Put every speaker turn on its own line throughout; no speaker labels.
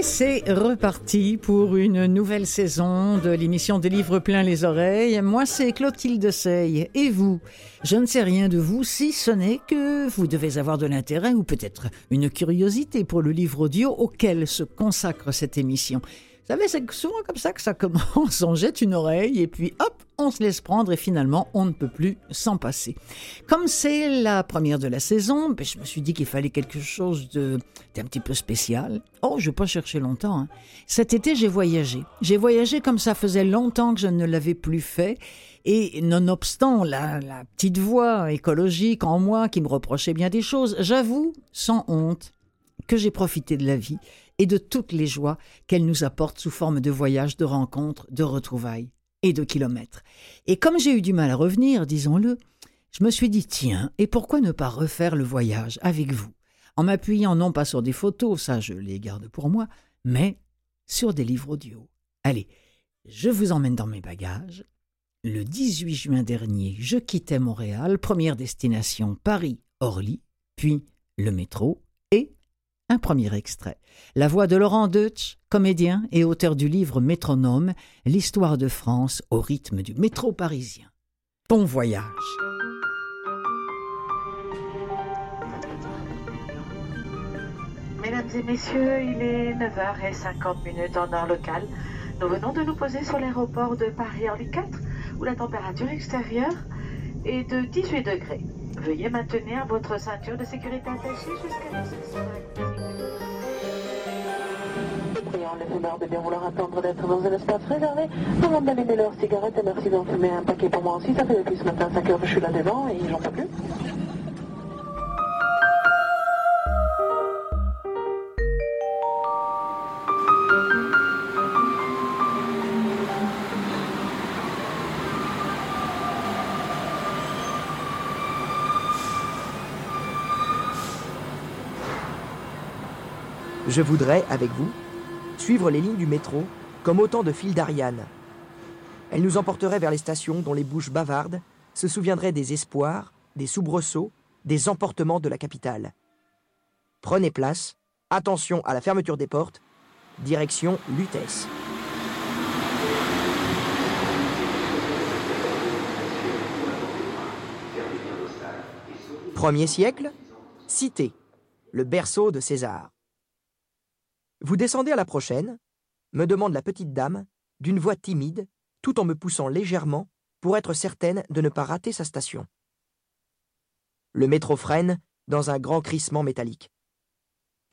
Et c'est reparti pour une nouvelle saison de l'émission des livres plein les oreilles. Moi, c'est Clotilde Sey. Et vous? Je ne sais rien de vous si ce n'est que vous devez avoir de l'intérêt ou peut-être une curiosité pour le livre audio auquel se consacre cette émission. Savez, c'est souvent comme ça que ça commence. On jette une oreille et puis hop, on se laisse prendre et finalement on ne peut plus s'en passer. Comme c'est la première de la saison, ben, je me suis dit qu'il fallait quelque chose d'un petit peu spécial. Oh, je vais pas chercher longtemps. Hein. Cet été, j'ai voyagé. J'ai voyagé comme ça faisait longtemps que je ne l'avais plus fait. Et nonobstant la petite voix écologique en moi qui me reprochait bien des choses, j'avoue, sans honte, que j'ai profité de la vie et de toutes les joies qu'elle nous apporte sous forme de voyages, de rencontres, de retrouvailles et de kilomètres. Et comme j'ai eu du mal à revenir, disons-le, je me suis dit tiens, et pourquoi ne pas refaire le voyage avec vous, en m'appuyant non pas sur des photos, ça je les garde pour moi, mais sur des livres audio. Allez, je vous emmène dans mes bagages. Le 18 juin dernier, je quittais Montréal, première destination Paris-Orly, puis le métro, un premier extrait. La voix de Laurent Deutsch, comédien et auteur du livre Métronome, l'histoire de France au rythme du métro parisien. Bon voyage.
Mesdames et messieurs, il est 9h50 en heure locale. Nous venons de nous poser sur l'aéroport de Paris-Orly 4, où la température extérieure est de 18 degrés. Veuillez maintenir votre ceinture de sécurité attachée jusqu'à ce que les fumeurs de bien vouloir attendre d'être dans un espace réservé avant d'allumer leur cigarette et merci d'en fumer un paquet pour moi aussi. Ça fait depuis ce matin 5 heures que je suis là devant et j'en peux plus.
Je voudrais, avec vous, suivre les lignes du métro comme autant de fils d'Ariane. Elles nous emporteraient vers les stations dont les bouches bavardes se souviendraient des espoirs, des soubresauts, des emportements de la capitale. Prenez place, attention à la fermeture des portes, direction Lutèce. Premier siècle, Cité, le berceau de César. Vous descendez à la prochaine me demande la petite dame, d'une voix timide, tout en me poussant légèrement pour être certaine de ne pas rater sa station. Le métro freine dans un grand crissement métallique.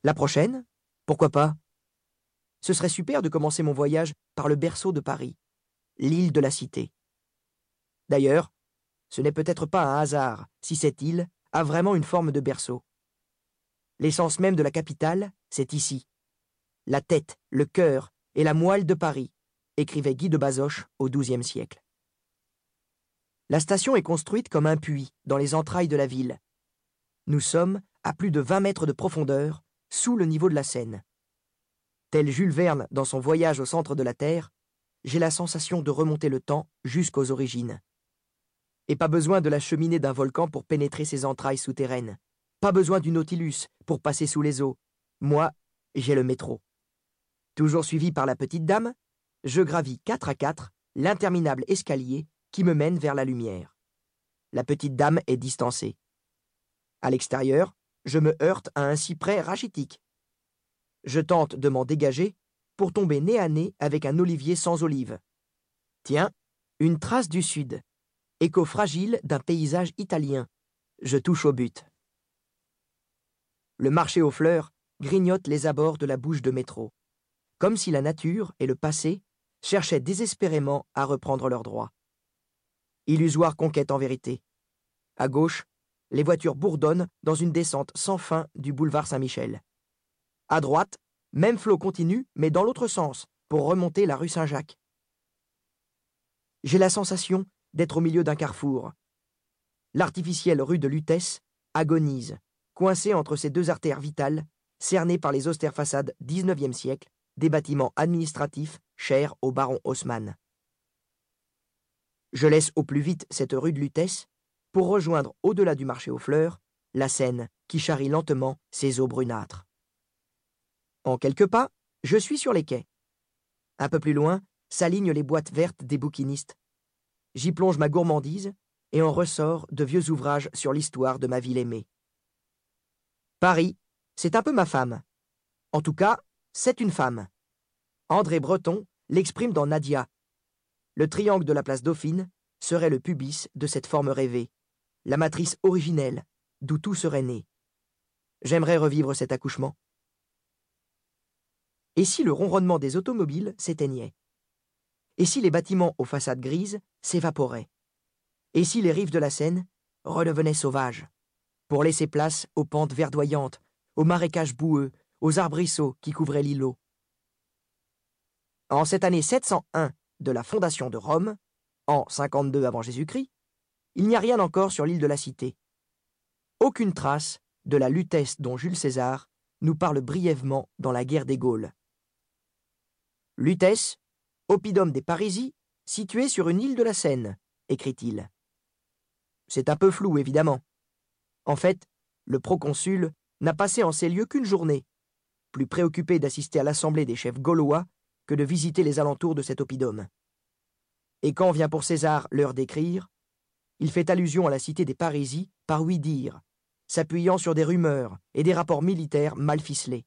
La prochaine? Pourquoi pas? Ce serait super de commencer mon voyage par le berceau de Paris, l'île de la Cité. D'ailleurs, ce n'est peut-être pas un hasard si cette île a vraiment une forme de berceau. L'essence même de la capitale, c'est ici, la tête, le cœur et la moelle de Paris, écrivait Guy de Bazoche au XIIe siècle. La station est construite comme un puits dans les entrailles de la ville. Nous sommes à plus de 20 mètres de profondeur, sous le niveau de la Seine. Tel Jules Verne dans son voyage au centre de la Terre, j'ai la sensation de remonter le temps jusqu'aux origines. Et pas besoin de la cheminée d'un volcan pour pénétrer ses entrailles souterraines. Pas besoin du Nautilus pour passer sous les eaux. Moi, j'ai le métro. Toujours suivi par la petite dame, je gravis quatre à quatre l'interminable escalier qui me mène vers la lumière. La petite dame est distancée. À l'extérieur, je me heurte à un cyprès rachitique. Je tente de m'en dégager pour tomber nez à nez avec un olivier sans olive. Tiens, une trace du sud, écho fragile d'un paysage italien. Je touche au but. Le marché aux fleurs grignote les abords de la bouche de métro comme si la nature et le passé cherchaient désespérément à reprendre leurs droits. Illusoire conquête en vérité. À gauche, les voitures bourdonnent dans une descente sans fin du boulevard Saint-Michel. À droite, même flot continue, mais dans l'autre sens, pour remonter la rue Saint-Jacques. J'ai la sensation d'être au milieu d'un carrefour. L'artificielle rue de Lutèce agonise, coincée entre ces deux artères vitales, cernées par les austères façades XIXe siècle des bâtiments administratifs chers au baron Haussmann. Je laisse au plus vite cette rue de Lutèce pour rejoindre au-delà du marché aux fleurs la Seine qui charrie lentement ses eaux brunâtres. En quelques pas, je suis sur les quais. Un peu plus loin s'alignent les boîtes vertes des bouquinistes. J'y plonge ma gourmandise et en ressort de vieux ouvrages sur l'histoire de ma ville aimée. Paris, c'est un peu ma femme. En tout cas, c'est une femme. André Breton l'exprime dans Nadia. Le triangle de la place Dauphine serait le pubis de cette forme rêvée, la matrice originelle, d'où tout serait né. J'aimerais revivre cet accouchement. Et si le ronronnement des automobiles s'éteignait? Et si les bâtiments aux façades grises s'évaporaient? Et si les rives de la Seine redevenaient sauvages, pour laisser place aux pentes verdoyantes, aux marécages boueux, aux arbrisseaux qui couvraient l'îlot En cette année 701 de la fondation de Rome, en 52 avant Jésus-Christ, il n'y a rien encore sur l'île de la Cité. Aucune trace de la lutèce dont Jules César nous parle brièvement dans la guerre des Gaules. Lutèce, oppidum des Parisis, situé sur une île de la Seine, écrit-il. C'est un peu flou, évidemment. En fait, le proconsul n'a passé en ces lieux qu'une journée, plus préoccupé d'assister à l'assemblée des chefs gaulois que de visiter les alentours de cet oppidum. Et quand vient pour César l'heure d'écrire, il fait allusion à la cité des Parisis par oui dire, s'appuyant sur des rumeurs et des rapports militaires mal ficelés.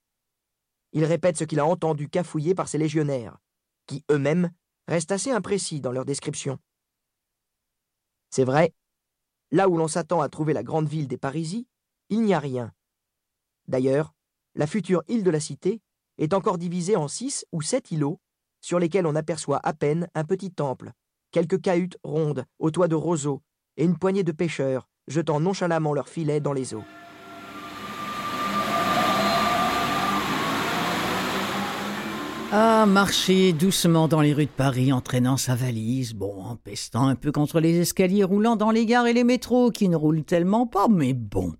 Il répète ce qu'il a entendu cafouiller par ses légionnaires, qui eux-mêmes restent assez imprécis dans leur description. C'est vrai, là où l'on s'attend à trouver la grande ville des Parisis, il n'y a rien. D'ailleurs, la future île de la Cité est encore divisée en six ou sept îlots, sur lesquels on aperçoit à peine un petit temple, quelques cahutes rondes aux toits de roseaux et une poignée de pêcheurs jetant nonchalamment leurs filets dans les eaux.
Ah, marcher doucement dans les rues de Paris en traînant sa valise, bon, en pestant un peu contre les escaliers roulants dans les gares et les métros qui ne roulent tellement pas, mais bon.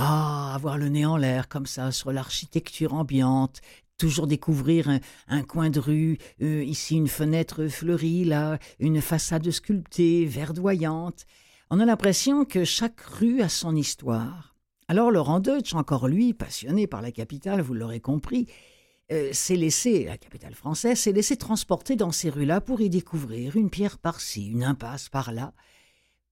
Ah, avoir le nez en l'air comme ça sur l'architecture ambiante, toujours découvrir un, coin de rue, euh, ici une fenêtre fleurie, là une façade sculptée, verdoyante. On a l'impression que chaque rue a son histoire. Alors Laurent Deutsch, encore lui, passionné par la capitale, vous l'aurez compris, euh, s'est laissé, la capitale française, s'est laissé transporter dans ces rues-là pour y découvrir une pierre par-ci, une impasse par-là,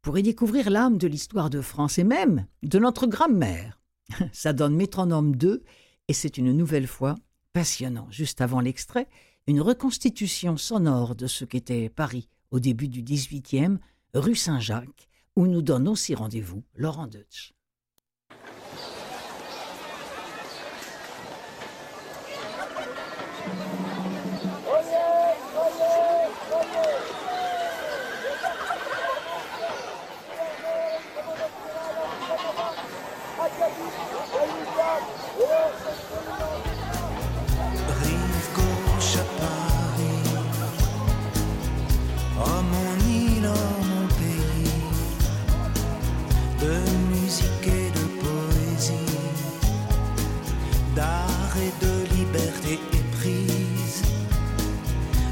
pour y découvrir l'âme de l'histoire de France et même de notre grammaire. Ça donne Métronome 2 et c'est une nouvelle fois passionnant. Juste avant l'extrait, une reconstitution sonore de ce qu'était Paris au début du XVIIIe, rue Saint-Jacques, où nous donne aussi rendez-vous Laurent Deutsch.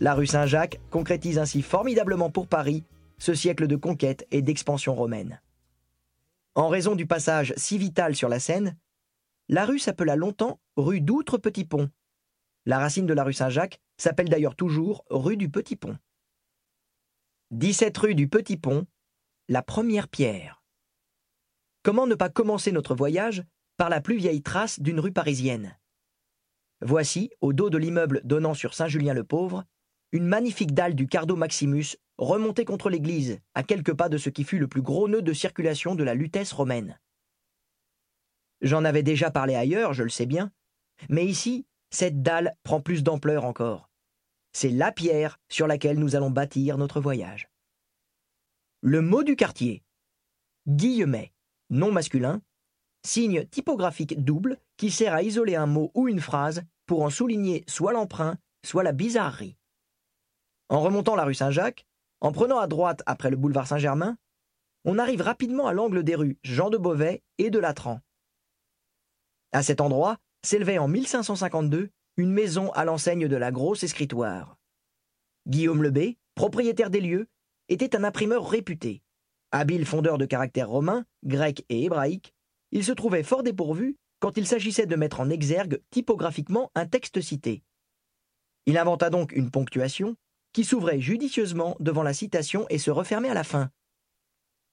La rue Saint-Jacques concrétise ainsi formidablement pour Paris ce siècle de conquête et d'expansion romaine. En raison du passage si vital sur la Seine, la rue s'appela longtemps rue d'Outre-Petit-Pont. La racine de la rue Saint-Jacques s'appelle d'ailleurs toujours rue du Petit Pont. 17 rue du Petit Pont, la première pierre. Comment ne pas commencer notre voyage par la plus vieille trace d'une rue parisienne? Voici, au dos de l'immeuble donnant sur Saint-Julien-le-Pauvre, une magnifique dalle du Cardo Maximus remontée contre l'église, à quelques pas de ce qui fut le plus gros nœud de circulation de la lutèce romaine. J'en avais déjà parlé ailleurs, je le sais bien, mais ici, cette dalle prend plus d'ampleur encore. C'est la pierre sur laquelle nous allons bâtir notre voyage. Le mot du quartier. Guillemet, nom masculin, signe typographique double qui sert à isoler un mot ou une phrase pour en souligner soit l'emprunt, soit la bizarrerie. En remontant la rue Saint-Jacques, en prenant à droite après le boulevard Saint-Germain, on arrive rapidement à l'angle des rues Jean de Beauvais et de Latran. À cet endroit s'élevait en 1552 une maison à l'enseigne de la grosse escritoire. Guillaume Lebé, propriétaire des lieux, était un imprimeur réputé. Habile fondeur de caractères romains, grecs et hébraïques, il se trouvait fort dépourvu quand il s'agissait de mettre en exergue typographiquement un texte cité. Il inventa donc une ponctuation qui s'ouvrait judicieusement devant la citation et se refermait à la fin.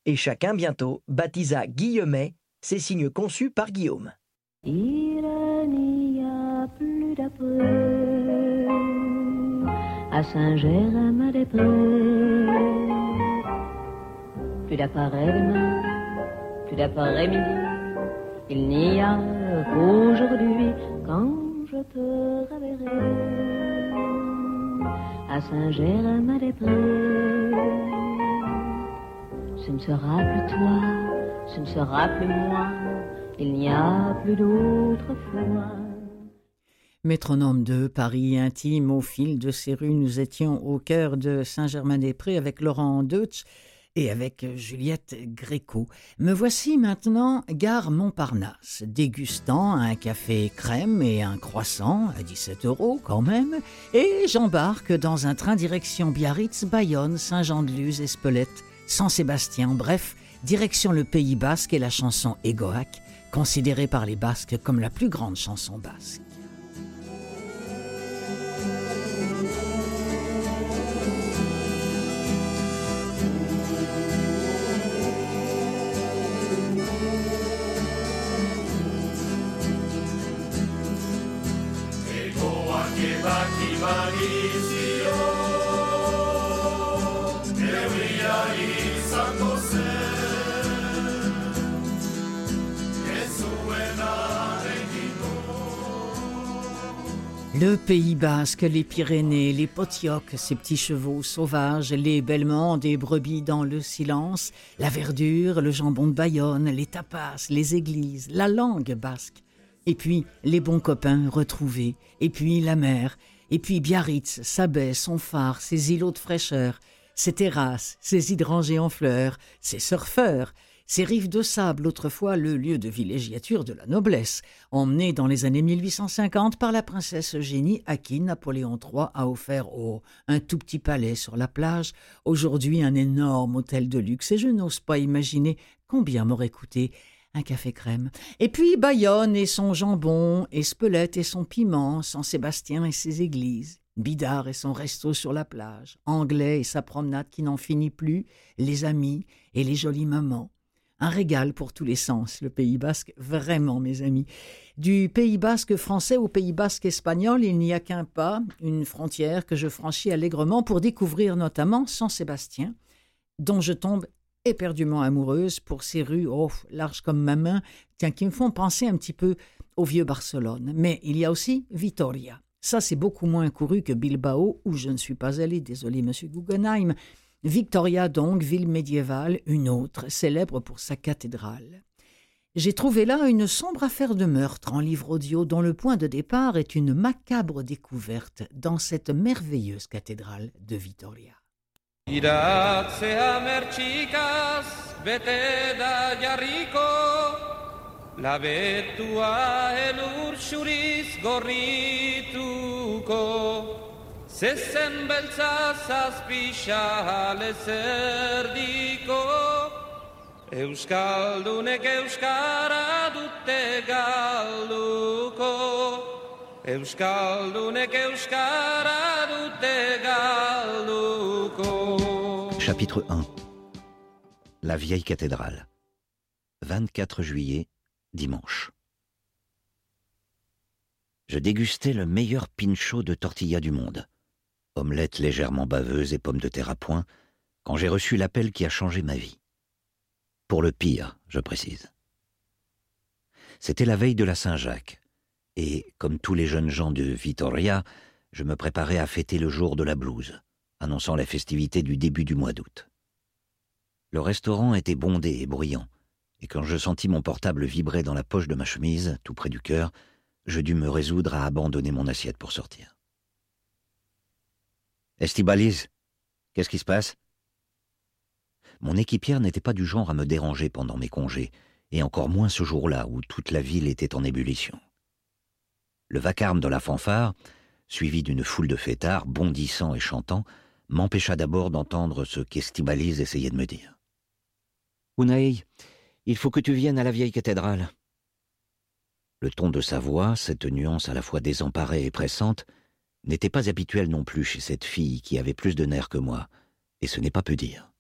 Et chacun bientôt baptisa Guillemet ces signes conçus par Guillaume.
Il n'y a plus à Saint-Germain-des-Prés. Plus d'après-demain, plus d'après-midi. Il n'y a qu'aujourd'hui quand je te reverrai à Saint-Germain-des-Prés. Ce ne sera plus toi, ce ne sera plus moi il n'y a plus d'autre foi.
Métronome de Paris intime, au fil de ces rues, nous étions au cœur de Saint-Germain-des-Prés avec Laurent Deutsch et avec Juliette Gréco. Me voici maintenant gare Montparnasse, dégustant un café crème et un croissant à 17 euros quand même, et j'embarque dans un train direction Biarritz, Bayonne, Saint-Jean-de-Luz, Espelette, Saint-Sébastien, bref, direction le Pays Basque et la chanson Egoac, considérée par les Basques comme la plus grande chanson basque. Le Pays basque, les Pyrénées, les Potiocs, ces petits chevaux sauvages, les bêlements des brebis dans le silence, la verdure, le jambon de Bayonne, les tapas, les églises, la langue basque. Et puis les bons copains retrouvés, et puis la mer, et puis Biarritz, sa baie, son phare, ses îlots de fraîcheur, ses terrasses, ses hydrangeaux en fleurs, ses surfeurs, ces rives de sable, autrefois le lieu de villégiature de la noblesse, emmené dans les années 1850 par la princesse Eugénie à qui Napoléon III a offert oh, un tout petit palais sur la plage, aujourd'hui un énorme hôtel de luxe, et je n'ose pas imaginer combien m'aurait coûté un café crème. Et puis Bayonne et son jambon, Espelette et son piment, San Sébastien et ses églises. Bidard et son resto sur la plage, Anglais et sa promenade qui n'en finit plus, les amis et les jolies mamans. Un régal pour tous les sens, le Pays basque, vraiment, mes amis. Du Pays basque français au Pays basque espagnol, il n'y a qu'un pas, une frontière que je franchis allègrement pour découvrir notamment San Sébastien, dont je tombe éperdument amoureuse pour ces rues, oh, larges comme ma main, tiens, qui me font penser un petit peu au vieux Barcelone. Mais il y a aussi Vitoria. Ça, c'est beaucoup moins couru que Bilbao, où je ne suis pas allé, désolé, monsieur Guggenheim. Victoria donc, ville médiévale, une autre, célèbre pour sa cathédrale. J'ai trouvé là une sombre affaire de meurtre en livre audio dont le point de départ est une macabre découverte dans cette merveilleuse cathédrale de Iratzea mertxikaz bete da jarriko Labetua elur xuriz gorrituko. Zezen beltza zazpisa alezerdiko Euskaldunek euskara dute galduko. Euskaldunek euskara dute galduko. Chapitre 1 La vieille cathédrale 24 juillet, dimanche. Je dégustais le meilleur pincho de tortilla du monde omelette légèrement baveuse et pommes de terre à point, quand j'ai reçu l'appel qui a changé ma vie. Pour le pire, je précise. C'était la veille de la Saint-Jacques,
Et, comme tous les jeunes gens de Vitoria, je me préparais à fêter le jour de la blouse, annonçant la festivité du début du mois d'août. Le restaurant était bondé et bruyant, et quand je sentis mon portable vibrer dans la poche de ma chemise, tout près du cœur, je dus me résoudre à abandonner mon assiette pour sortir. Estibaliz, qu'est-ce qui se passe? Mon équipière n'était pas du genre à me déranger pendant mes congés, et encore moins ce jour-là où toute la ville était en ébullition. Le vacarme de la fanfare, suivi d'une foule de fêtards bondissant et chantant, m'empêcha d'abord d'entendre ce qu'Estibaliz essayait de me dire. Unai, il faut que tu viennes à la vieille cathédrale. Le ton de sa voix, cette nuance à la fois désemparée et pressante, n'était pas habituel non plus chez cette fille qui avait plus de nerfs que moi, et ce n'est pas peu dire.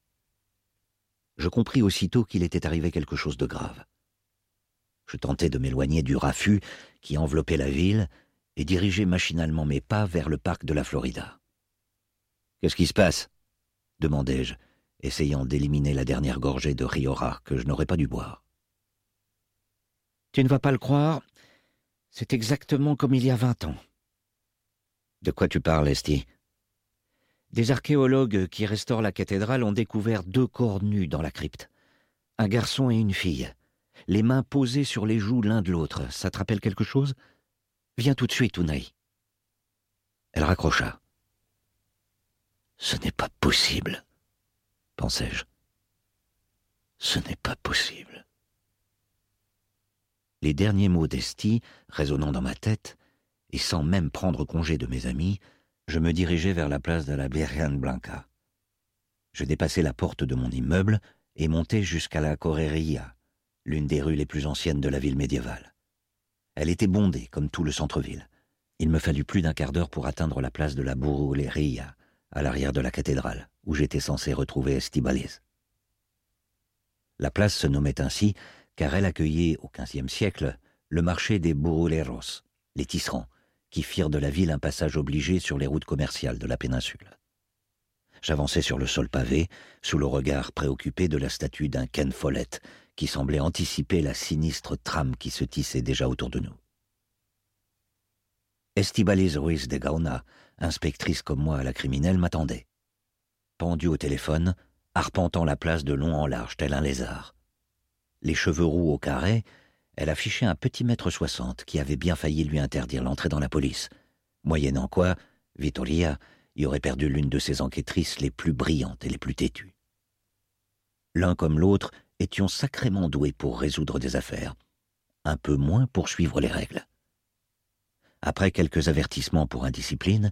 Je compris aussitôt qu'il était arrivé quelque chose de grave. Je tentai de m'éloigner du raffut qui enveloppait la ville et dirigeai machinalement mes pas vers le parc de la Florida. Qu'est-ce qui se passe? demandai-je, essayant d'éliminer la dernière gorgée de Riora que je n'aurais pas dû boire. Tu ne vas pas le croire, c'est exactement comme il y a vingt ans. De quoi tu parles, Esti? Des archéologues qui restaurent la cathédrale ont découvert deux corps nus dans la crypte. Un garçon et une fille, les mains posées sur les joues l'un de l'autre. Ça te rappelle quelque chose? Viens tout de suite, Unai. Elle raccrocha. Ce n'est pas possible, pensai-je. Ce n'est pas possible. Les derniers mots d'Esti, résonnant dans ma tête, et sans même prendre congé de mes amis, je me dirigeai vers la place de la Virgen Blanca. Je dépassai la porte de mon immeuble et montai jusqu'à la Correria, l'une des rues les plus anciennes de la ville médiévale. Elle était bondée, comme tout le centre-ville. Il me fallut plus d'un quart d'heure pour atteindre la place de la Buruleria, à l'arrière de la cathédrale, où j'étais censé retrouver Estibaliz. La place se nommait ainsi car elle accueillait, au XVe siècle, le marché des Buruleros, les tisserands, qui firent de la ville un passage obligé sur les routes commerciales de la péninsule. J'avançais sur le sol pavé, sous le regard préoccupé de la statue d'un Ken Follett, qui semblait anticiper la sinistre trame qui se tissait déjà autour de nous. Estibaliz Ruiz de Gaona, inspectrice comme moi à la criminelle, m'attendait. Pendue au téléphone, arpentant la place de long en large tel un lézard. Les cheveux roux au carré, elle affichait un petit mètre soixante qui avait bien failli lui interdire l'entrée dans la police, moyennant quoi, Vittoria y aurait perdu l'une de ses enquêtrices les plus brillantes et les plus têtues. L'un comme l'autre étions sacrément doués pour résoudre des affaires, un peu moins pour suivre les règles. Après quelques avertissements pour indiscipline,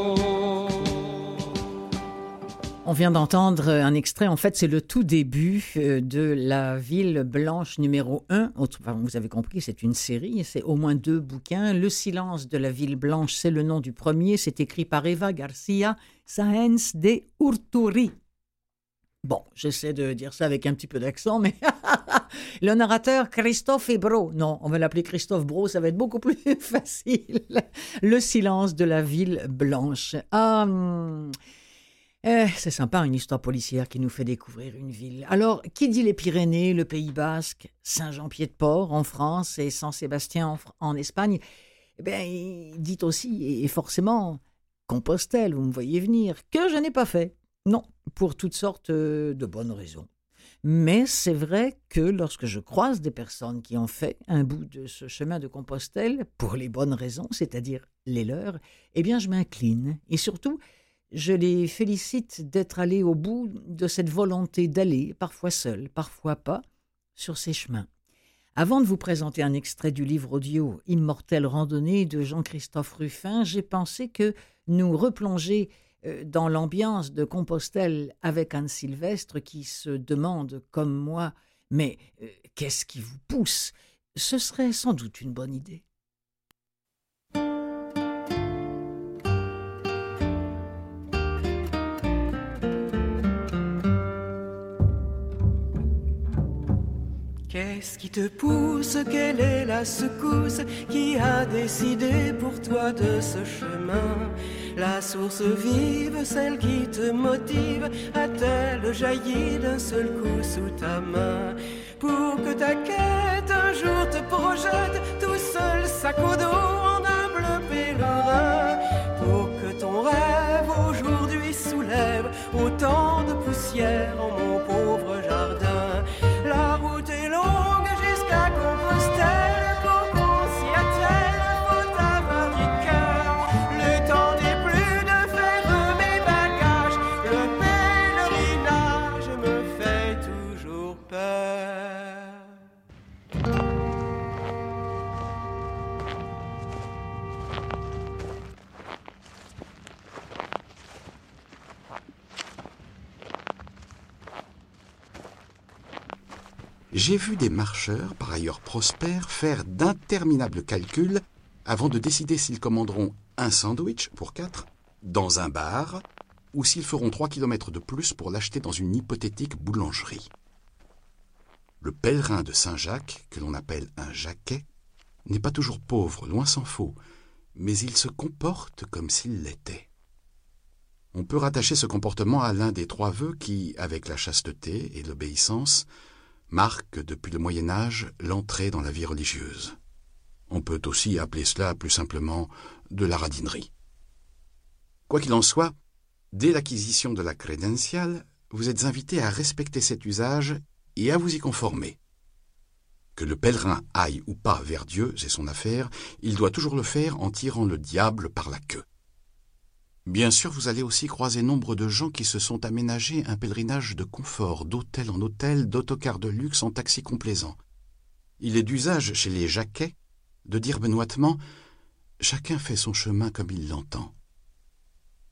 On
vient d'entendre un extrait, en fait c'est le tout début euh, de la ville blanche numéro 1. vous avez compris, c'est une série, c'est au moins deux bouquins. Le silence de la ville blanche, c'est le nom du premier, c'est écrit par Eva Garcia Sáenz de Urturi. Bon, j'essaie de dire ça avec un petit peu d'accent, mais le narrateur Christophe Ebro. Non, on va l'appeler Christophe Bro, ça va être beaucoup plus facile. Le silence de la ville blanche. Ah, hum, eh, c'est sympa une histoire policière qui nous fait découvrir une ville. Alors, qui dit les Pyrénées, le Pays Basque, Saint-Jean-Pied-de-Port en France et Saint-Sébastien en, Espagne Eh bien, dit aussi et forcément Compostelle, vous me voyez venir, que je n'ai pas fait. Non, pour toutes sortes euh, de bonnes raisons. Mais c'est vrai que lorsque je croise des personnes qui ont fait un bout de ce chemin de Compostelle pour les bonnes raisons, c'est-à-dire les leurs, eh bien je m'incline et surtout je les félicite d'être allés au bout de cette volonté d'aller, parfois seul, parfois pas, sur ces chemins. Avant de vous présenter un extrait du livre audio Immortelle randonnée de Jean-Christophe Ruffin, j'ai pensé que nous replonger euh, dans l'ambiance de Compostelle avec Anne Sylvestre qui se demande, comme moi, mais euh, qu'est-ce qui vous pousse? Ce serait sans doute une bonne idée.
Qu'est-ce qui te pousse Quelle est la secousse qui a décidé pour toi de ce chemin? La source vive, celle qui te motive, a-t-elle jailli d'un seul coup sous ta main? Pour que ta quête un jour te projette tout seul sac au dos en humble pèlerin. Pour que ton rêve aujourd'hui soulève autant de poussière en mon
J'ai vu des marcheurs, par ailleurs prospères, faire d'interminables calculs avant de décider s'ils commanderont un sandwich pour quatre dans un bar ou s'ils feront trois kilomètres de plus pour l'acheter dans une hypothétique boulangerie. Le pèlerin de Saint-Jacques, que l'on appelle un jaquet, n'est pas toujours pauvre, loin s'en faut, mais il se comporte comme s'il l'était. On peut rattacher ce comportement à l'un des trois vœux qui, avec la chasteté et l'obéissance, marque depuis le Moyen Âge l'entrée dans la vie religieuse. On peut aussi appeler cela plus simplement de la radinerie. Quoi qu'il en soit, dès l'acquisition de la crédentiale, vous êtes invité à respecter cet usage et à vous y conformer. Que le pèlerin aille ou pas vers Dieu, c'est son affaire, il doit toujours le faire en tirant le diable par la queue. Bien sûr, vous allez aussi croiser nombre de gens qui se sont aménagés un pèlerinage de confort, d'hôtel en hôtel, d'autocar de luxe en taxi complaisant. Il est d'usage chez les jaquets de dire benoîtement Chacun fait son chemin comme il l'entend.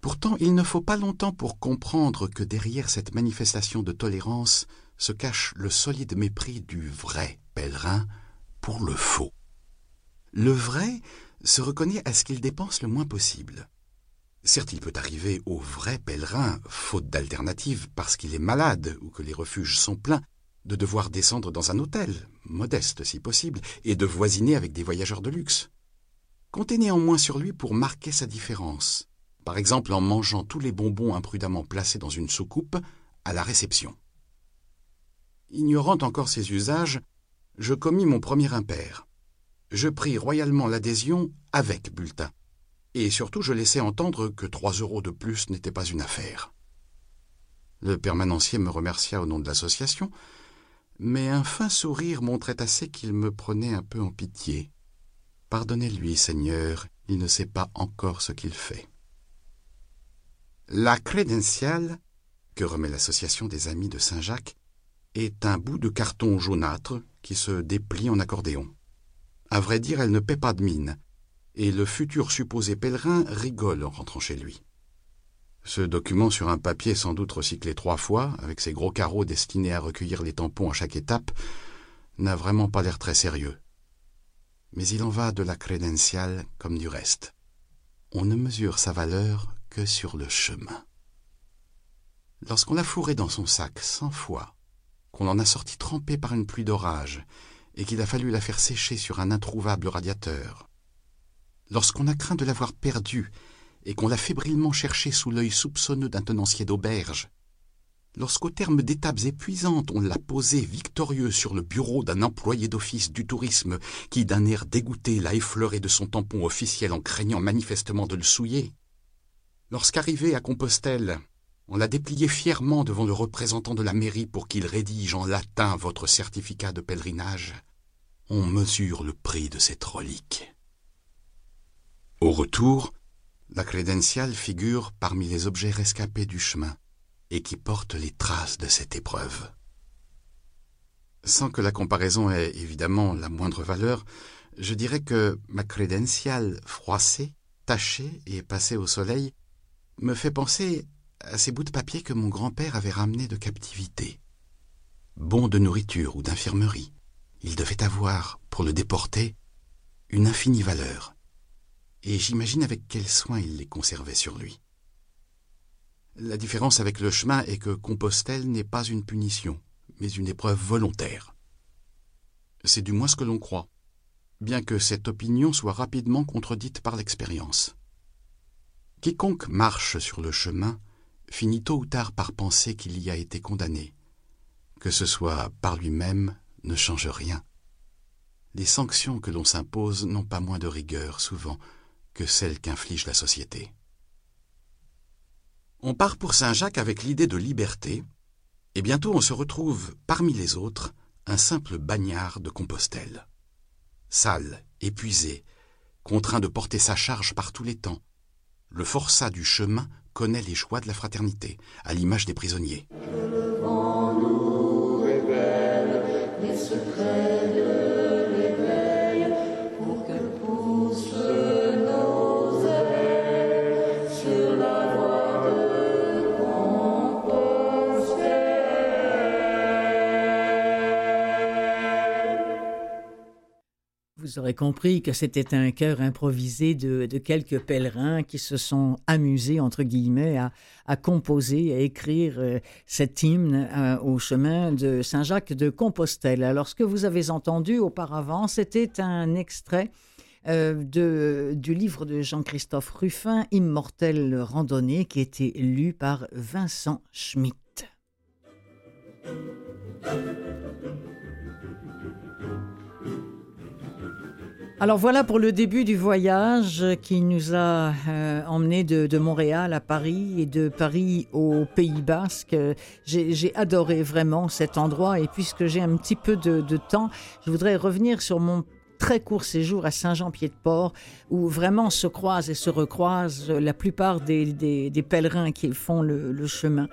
Pourtant, il ne faut pas longtemps pour comprendre que derrière cette manifestation de tolérance se cache le solide mépris du vrai pèlerin pour le faux. Le vrai se reconnaît à ce qu'il dépense le moins possible. Certes, il peut arriver au vrai pèlerin, faute d'alternative, parce qu'il est malade ou que les refuges sont pleins, de devoir descendre dans un hôtel, modeste si possible, et de voisiner avec des voyageurs de luxe. Comptez néanmoins sur lui pour marquer sa différence, par exemple en mangeant tous les bonbons imprudemment placés dans une soucoupe à la réception. Ignorant encore ses usages, je commis mon premier impair. Je pris royalement l'adhésion avec bulletin et surtout je laissai entendre que trois euros de plus n'était pas une affaire. Le permanencier me remercia au nom de l'association, mais un fin sourire montrait assez qu'il me prenait un peu en pitié. Pardonnez-lui, Seigneur, il ne sait pas encore ce qu'il fait. La crédentiale, que remet l'association des amis de Saint-Jacques, est un bout de carton jaunâtre qui se déplie en accordéon. À vrai dire, elle ne paie pas de mine, et le futur supposé pèlerin rigole en rentrant chez lui. Ce document sur un papier sans doute recyclé trois fois, avec ses gros carreaux destinés à recueillir les tampons à chaque étape, n'a vraiment pas l'air très sérieux. Mais il en va de la crédentiale comme du reste. On ne mesure sa valeur que sur le chemin. Lorsqu'on l'a fourré dans son sac cent fois, qu'on en a sorti trempé par une pluie d'orage, et qu'il a fallu la faire sécher sur un introuvable radiateur, lorsqu'on a craint de l'avoir perdue et qu'on l'a fébrilement cherchée sous l'œil soupçonneux d'un tenancier d'auberge, lorsqu'au terme d'étapes épuisantes on l'a posée victorieux sur le bureau d'un employé d'office du tourisme qui, d'un air dégoûté, l'a effleuré de son tampon officiel en craignant manifestement de le souiller, lorsqu'arrivé à Compostelle, on l'a déplié fièrement devant le représentant de la mairie pour qu'il rédige en latin votre certificat de pèlerinage, on mesure le prix de cette relique. Au retour, la crédentiale figure parmi les objets rescapés du chemin et qui portent les traces de cette épreuve. Sans que la comparaison ait évidemment la moindre valeur, je dirais que ma crédentiale froissée, tachée et passée au soleil me fait penser à ces bouts de papier que mon grand-père avait ramenés de captivité. Bons de nourriture ou d'infirmerie, il devait avoir, pour le déporter, une infinie valeur et j'imagine avec quel soin il les conservait sur lui. La différence avec le chemin est que Compostelle n'est pas une punition, mais une épreuve volontaire. C'est du moins ce que l'on croit, bien que cette opinion soit rapidement contredite par l'expérience. Quiconque marche sur le chemin finit tôt ou tard par penser qu'il y a été condamné. Que ce soit par lui-même ne change rien. Les sanctions que l'on s'impose n'ont pas moins de rigueur, souvent, que celles qu'inflige la société. On part pour Saint-Jacques avec l'idée de liberté, et bientôt on se retrouve, parmi les autres, un simple bagnard de Compostelle. Sale, épuisé, contraint de porter sa charge par tous les temps, le forçat du chemin connaît les joies de la fraternité, à l'image des prisonniers.
Vous aurez compris que c'était un chœur improvisé de, quelques pèlerins qui se sont amusés, entre guillemets, à, composer, à écrire euh, cet hymne euh, au chemin de Saint-Jacques de Compostelle. Alors, ce que vous avez entendu auparavant, c'était un extrait euh, de, du livre de Jean-Christophe Ruffin, Immortelle randonnée, qui était lu par Vincent Schmitt. Alors voilà pour le début du voyage qui nous a euh, emmenés de, Montréal à Paris et de Paris au Pays Basque. J'ai adoré vraiment cet endroit et puisque j'ai un petit peu de, temps, je voudrais revenir sur mon très court séjour à Saint-Jean-Pied-de-Port, où vraiment se croisent et se recroisent la plupart des, pèlerins qui font le chemin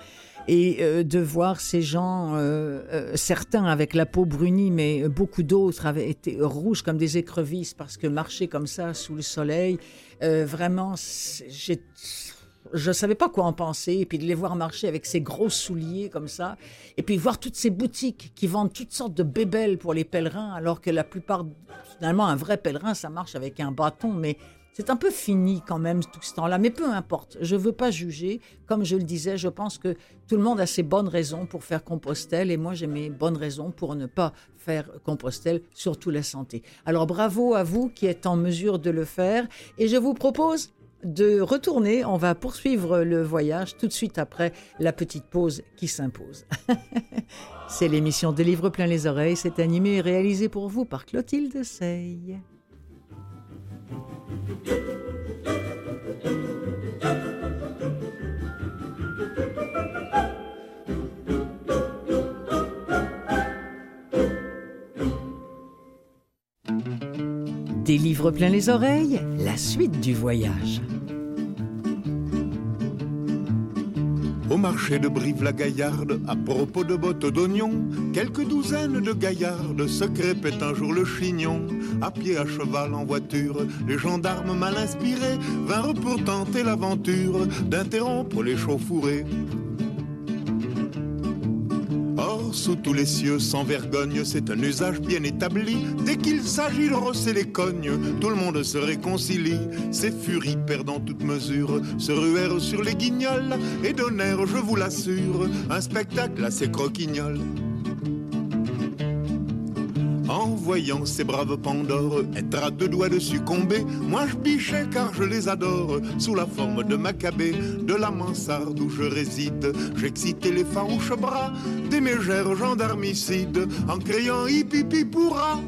et euh, de voir ces gens, euh, euh, certains avec la peau brunie, mais beaucoup d'autres avaient été rouges comme des écrevisses parce que marcher comme ça sous le soleil, vraiment, je ne savais pas quoi en penser. Et puis de les voir marcher avec ces gros souliers comme ça. Et puis voir toutes ces boutiques qui vendent toutes sortes de bébelles pour les pèlerins, alors que la plupart, finalement, un vrai pèlerin, ça marche avec un bâton. Mais c'est un peu fini quand même tout ce temps-là, mais peu importe, je ne veux pas juger. Comme je le disais, je pense que tout le monde a ses bonnes raisons pour faire Compostelle et moi j'ai mes bonnes raisons pour ne pas faire Compostelle, surtout la santé. Alors bravo à vous qui êtes en mesure de le faire et je vous propose de retourner. On va poursuivre le voyage tout de suite après la petite pause qui s'impose. C'est l'émission de Livres plein les oreilles. C'est animé et réalisé pour vous par Clotilde Sey. Des livres plein les oreilles, la suite du voyage.
Au marché de Brive-la-Gaillarde, à propos de bottes d'oignons, quelques douzaines de gaillardes se crêpaient un jour le chignon. À pied, à cheval, en voiture, les gendarmes mal inspirés vinrent pour tenter l'aventure d'interrompre les chauffourées sous tous les cieux, sans vergogne, c'est un usage bien établi. Dès qu'il s'agit de rosser les cognes, tout le monde se réconcilie. Ces furies perdant toute mesure se ruèrent sur les guignols et donnèrent, je vous l'assure, un spectacle assez croquignol voyant ces braves Pandores être à deux doigts de succomber, moi je bichais car je les adore, sous la forme de Maccabée, de la mansarde où je réside. J'excitais les farouches bras des mégères gendarmicides en criant hip hip pourra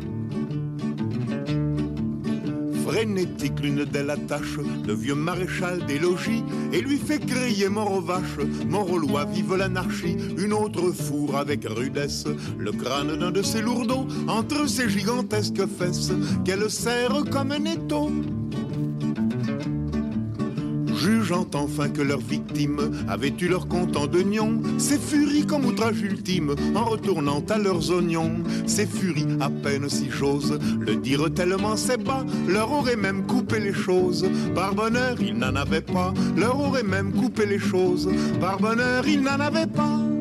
frénétique, l'une d'elles attache le vieux maréchal des logis et lui fait crier mort aux vaches, mort aux lois, vive l'anarchie. Une autre fourre avec rudesse le crâne d'un de ses lourdeaux entre ses gigantesques fesses qu'elle serre comme un étau jugeant enfin que leurs victimes avaient eu leur compte en ces furies comme outrage ultime, en retournant à leurs oignons, ces furies à peine si j'ose le dire tellement c'est bas, leur aurait même coupé les choses, par bonheur ils n'en avaient pas, leur aurait même coupé les choses, par bonheur ils n'en avaient pas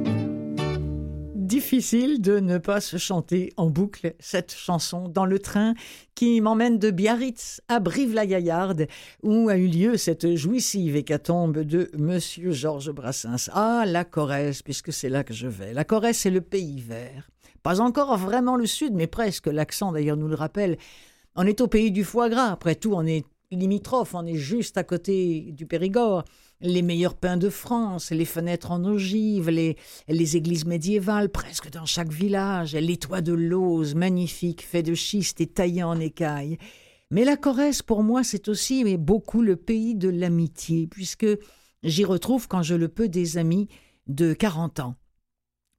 difficile de ne pas se chanter en boucle cette chanson dans le train qui m'emmène de Biarritz à Brive-la-Gaillarde, où a eu lieu cette jouissive hécatombe de Monsieur Georges Brassens. Ah, la Corrèze, puisque c'est là que je vais. La Corrèze, c'est le pays vert. Pas encore vraiment le sud, mais presque. L'accent d'ailleurs nous le rappelle. On est au pays du foie gras. Après tout, on est limitrophe, on est juste à côté du Périgord. Les meilleurs pains de France, les fenêtres en ogive, les, les églises médiévales presque dans chaque village, les toits de lauze magnifiques faits de schiste et taillés en écailles. Mais la Corrèze, pour moi, c'est aussi mais beaucoup le pays de l'amitié, puisque j'y retrouve, quand je le peux, des amis de 40 ans.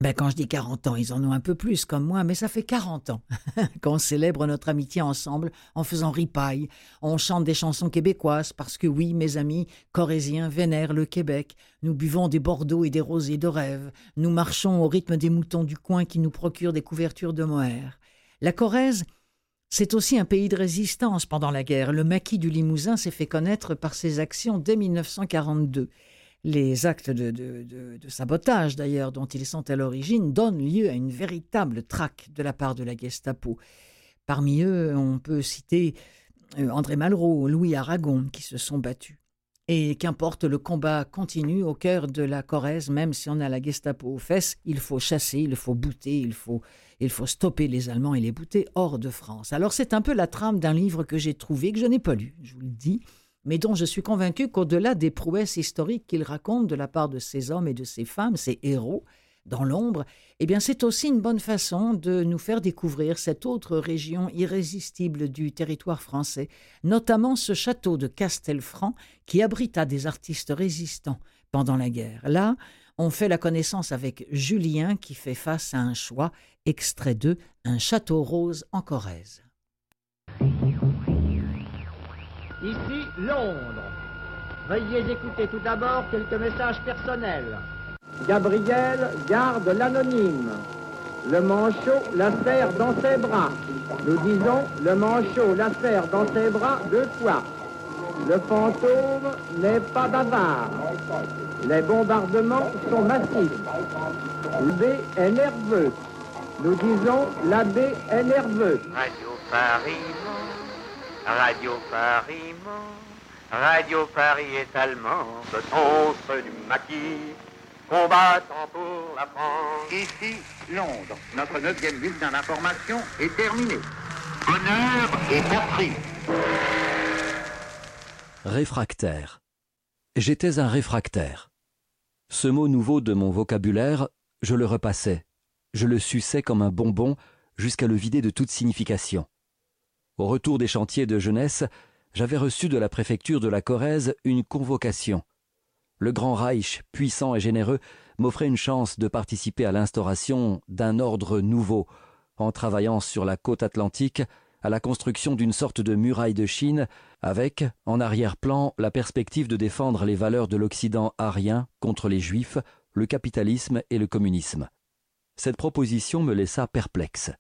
Ben, quand je dis 40 ans, ils en ont un peu plus comme moi, mais ça fait 40 ans qu'on célèbre notre amitié ensemble en faisant ripaille. On chante des chansons québécoises parce que oui, mes amis corésiens vénèrent le Québec. Nous buvons des Bordeaux et des rosés de rêve. Nous marchons au rythme des moutons du coin qui nous procurent des couvertures de mohair. La Corrèze, c'est aussi un pays de résistance pendant la guerre. Le maquis du Limousin s'est fait connaître par ses actions dès 1942. Les actes de, sabotage, d'ailleurs, dont ils sont à l'origine, donnent lieu à une véritable traque de la part de la Gestapo. Parmi eux, on peut citer euh, André Malraux, Louis Aragon, qui se sont battus. Et qu'importe, le combat continue au cœur de la Corrèze, même si on a la Gestapo aux fesses, il faut chasser, il faut bouter, il faut, il faut stopper les Allemands et les bouter hors de France. Alors c'est un peu la trame d'un livre que j'ai trouvé, que je n'ai pas lu, je vous le dis, mais dont je suis convaincu qu'au-delà des prouesses historiques qu'il raconte de la part de ces hommes et de ces femmes, ces héros, dans l'ombre, eh bien c'est aussi une bonne façon de nous faire découvrir cette autre région irrésistible du territoire français, notamment ce château de Castelfranc qui abrita des artistes résistants pendant la guerre. Là, on fait la connaissance avec Julien qui fait face à un choix, extrait de Un château rose en Corrèze.
Ici Londres. Veuillez écouter tout d'abord quelques messages personnels. Gabriel garde l'anonyme. Le manchot la serre dans ses bras. Nous disons le manchot la serre dans ses bras deux fois. Le fantôme n'est pas bavard. Les bombardements sont massifs. L'abbé est nerveux. Nous disons l'abbé est nerveux.
Radio Paris Radio Paris est allemand, ce du maquis, combattant pour la France.
Ici, Londres. Notre neuvième bulletin d'information est terminé. Honneur et patrie.
Réfractaire. J'étais un réfractaire. Ce mot nouveau de mon vocabulaire, je le repassais, je le suçais comme un bonbon jusqu'à le vider de toute signification. Au retour des chantiers de jeunesse, j'avais reçu de la préfecture de la Corrèze une convocation. Le Grand Reich, puissant et généreux, m'offrait une chance de participer à l'instauration d'un ordre nouveau, en travaillant sur la côte atlantique à la construction d'une sorte de muraille de Chine, avec, en arrière-plan, la perspective de défendre les valeurs de l'Occident arien contre les Juifs, le capitalisme et le communisme. Cette proposition me laissa perplexe.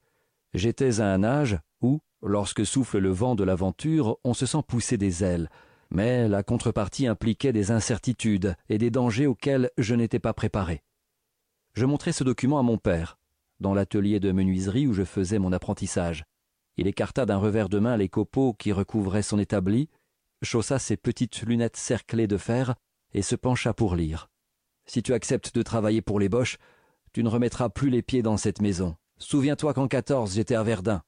J'étais à un âge où, Lorsque souffle le vent de l'aventure, on se sent pousser des ailes, mais la contrepartie impliquait des incertitudes et des dangers auxquels je n'étais pas préparé. Je montrai ce document à mon père, dans l'atelier de menuiserie où je faisais mon apprentissage. Il écarta d'un revers de main les copeaux qui recouvraient son établi, chaussa ses petites lunettes cerclées de fer et se pencha pour lire. Si tu acceptes de travailler pour les Boches, tu ne remettras plus les pieds dans cette maison. Souviens-toi qu'en quatorze j'étais à Verdun.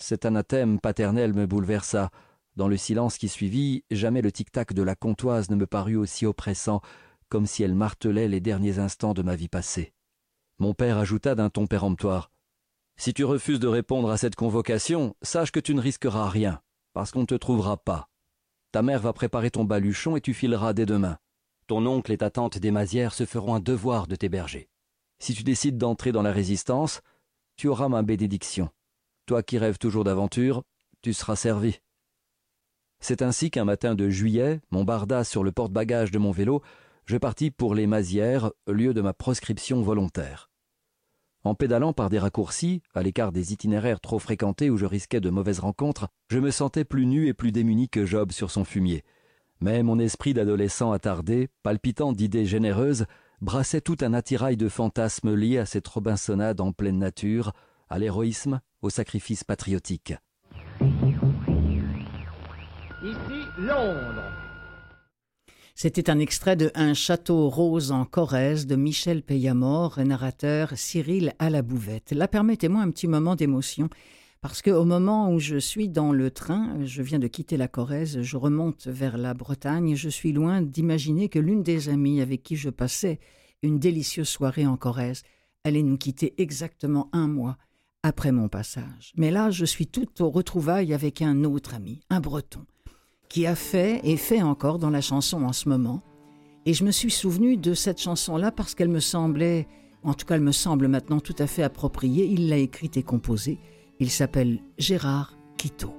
Cet anathème paternel me bouleversa. Dans le silence qui suivit, jamais le tic-tac de la comptoise ne me parut aussi oppressant, comme si elle martelait les derniers instants de ma vie passée. Mon père ajouta d'un ton péremptoire. Si tu refuses de répondre à cette convocation, sache que tu ne risqueras rien, parce qu'on ne te trouvera pas. Ta mère va préparer ton baluchon et tu fileras dès demain. Ton oncle et ta tante des Mazières se feront un devoir de t'héberger. Si tu décides d'entrer dans la résistance, tu auras ma bénédiction. Toi qui rêves toujours d'aventure, tu seras servi. C'est ainsi qu'un matin de juillet, mon barda sur le porte-bagages de mon vélo, je partis pour les Mazières, lieu de ma proscription volontaire. En pédalant par des raccourcis, à l'écart des itinéraires trop fréquentés où je risquais de mauvaises rencontres, je me sentais plus nu et plus démuni que Job sur son fumier. Mais mon esprit d'adolescent attardé, palpitant d'idées généreuses, brassait tout un attirail de fantasmes liés à cette Robinsonade en pleine nature, à l'héroïsme, au sacrifice patriotique.
Ici Londres.
C'était un extrait de Un château rose en Corrèze de Michel Payamor, narrateur Cyril à la bouvette. Là, permettez-moi un petit moment d'émotion. Parce qu'au moment où je suis dans le train, je viens de quitter la Corrèze, je remonte vers la Bretagne, je suis loin d'imaginer que l'une des amies avec qui je passais une délicieuse soirée en Corrèze allait nous quitter exactement un mois après mon passage. Mais là, je suis tout au retrouvailles avec un autre ami, un breton qui a fait et fait encore dans la chanson en ce moment. Et je me suis souvenu de cette chanson-là parce qu'elle me semblait, en tout cas elle me semble maintenant tout à fait appropriée. Il l'a écrite et composée. Il s'appelle Gérard Quito.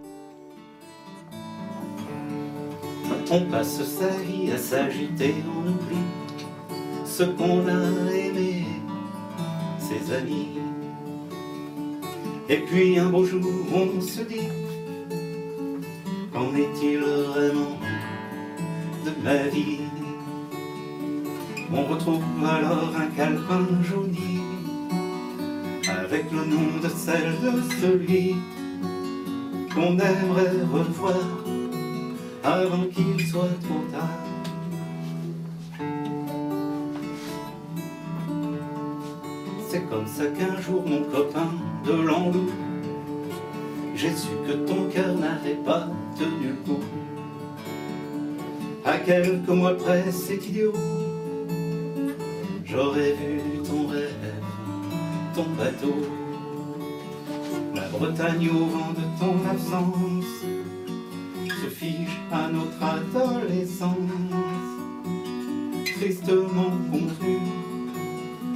Et puis un beau jour, on se dit Qu'en est-il vraiment de ma vie? On retrouve alors un calepin jauni avec le nom de celle de celui qu'on aimerait revoir avant qu'il soit trop tard. C'est comme ça qu'un jour mon copain de l'Andou j'ai su que ton cœur n'avait pas tenu le coup. À quelques mois près, c'est idiot. J'aurais vu ton rêve, ton bateau, la Bretagne au vent de ton absence se fige à notre adolescence. Tristement confus, je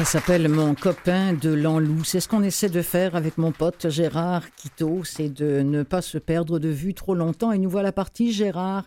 Ça s'appelle Mon copain de l'Anlou. C'est ce qu'on essaie de faire avec mon pote Gérard Quito, c'est de ne pas se perdre de vue trop longtemps. Et nous voilà partis, Gérard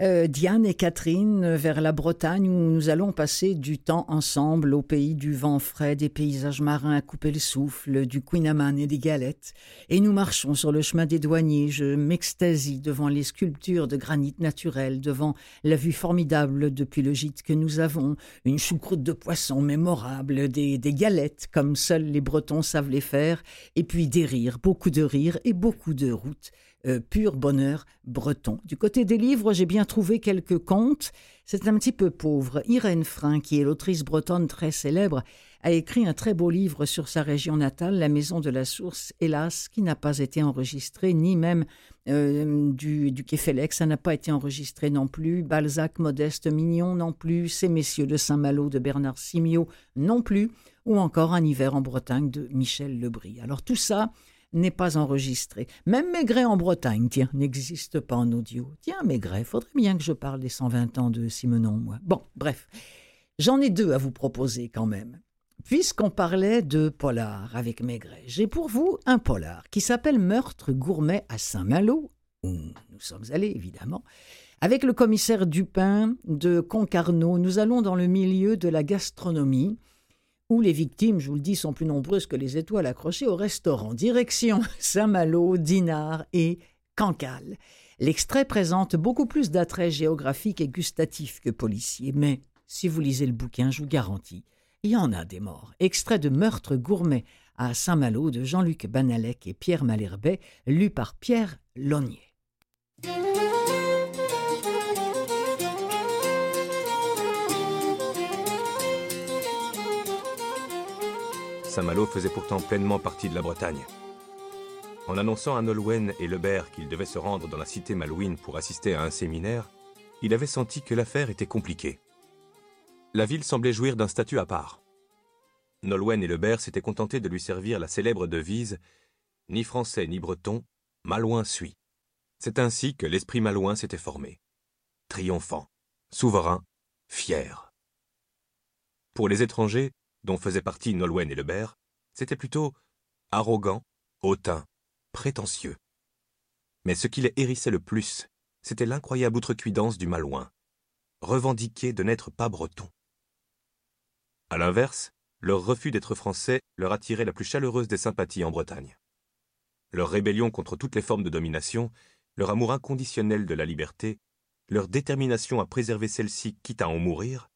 euh, Diane et Catherine vers la Bretagne où nous allons passer du temps ensemble au pays du vent frais, des paysages marins à couper le souffle, du quinaman et des galettes. Et nous marchons sur le chemin des douaniers. Je m'extasie devant les sculptures de granit naturel, devant la vue formidable depuis le gîte que nous avons, une choucroute de poisson mémorable, des, des galettes comme seuls les Bretons savent les faire, et puis des rires, beaucoup de rires et beaucoup de routes euh, pur bonheur breton. Du côté des livres, j'ai bien trouvé quelques contes. C'est un petit peu pauvre. Irène Frein, qui est l'autrice bretonne très célèbre, a écrit un très beau livre sur sa région natale, La Maison de la Source, hélas, qui n'a pas été enregistré, ni même euh, du, du ça n'a pas été enregistré non plus. Balzac, Modeste, Mignon non plus. Ces messieurs de Saint-Malo de Bernard Simiot non plus. Ou encore Un hiver en Bretagne de Michel Lebris. Alors tout ça, n'est pas enregistré. Même Maigret en Bretagne, tiens, n'existe pas en audio. Tiens, Maigret, faudrait bien que je parle des 120 ans de Simenon, moi. Bon, bref. J'en ai deux à vous proposer quand même. Puisqu'on parlait de polar avec Maigret, j'ai pour vous un polar qui s'appelle Meurtre gourmet à Saint-Malo, où nous sommes allés évidemment. Avec le commissaire Dupin de Concarneau, nous allons dans le milieu de la gastronomie où les victimes, je vous le dis, sont plus nombreuses que les étoiles accrochées au restaurant. Direction Saint-Malo, Dinard et Cancale. L'extrait présente beaucoup plus d'attrait géographique et gustatif que policier, mais si vous lisez le bouquin, je vous garantis, il y en a des morts. Extrait de Meurtre gourmet à Saint-Malo de Jean-Luc Banalec et Pierre Malherbet, lu par Pierre Lognier.
Saint-Malo faisait pourtant pleinement partie de la Bretagne. En annonçant à Nolwenn et Lebert qu'ils devaient se rendre dans la cité malouine pour assister à un séminaire, il avait senti que l'affaire était compliquée. La ville semblait jouir d'un statut à part. Nolwenn et Lebert s'étaient contentés de lui servir la célèbre devise Ni français ni breton, Malouin suit. C'est ainsi que l'esprit malouin s'était formé. Triomphant, souverain, fier. Pour les étrangers, dont faisaient partie Nolwenn et Lebert, c'était plutôt arrogant, hautain, prétentieux. Mais ce qui les hérissait le plus, c'était l'incroyable outrecuidance du Malouin. revendiquaient de n'être pas bretons. À l'inverse, leur refus d'être français leur attirait la plus chaleureuse des sympathies en Bretagne. Leur rébellion contre toutes les formes de domination, leur amour inconditionnel de la liberté, leur détermination à préserver celle-ci quitte à en mourir,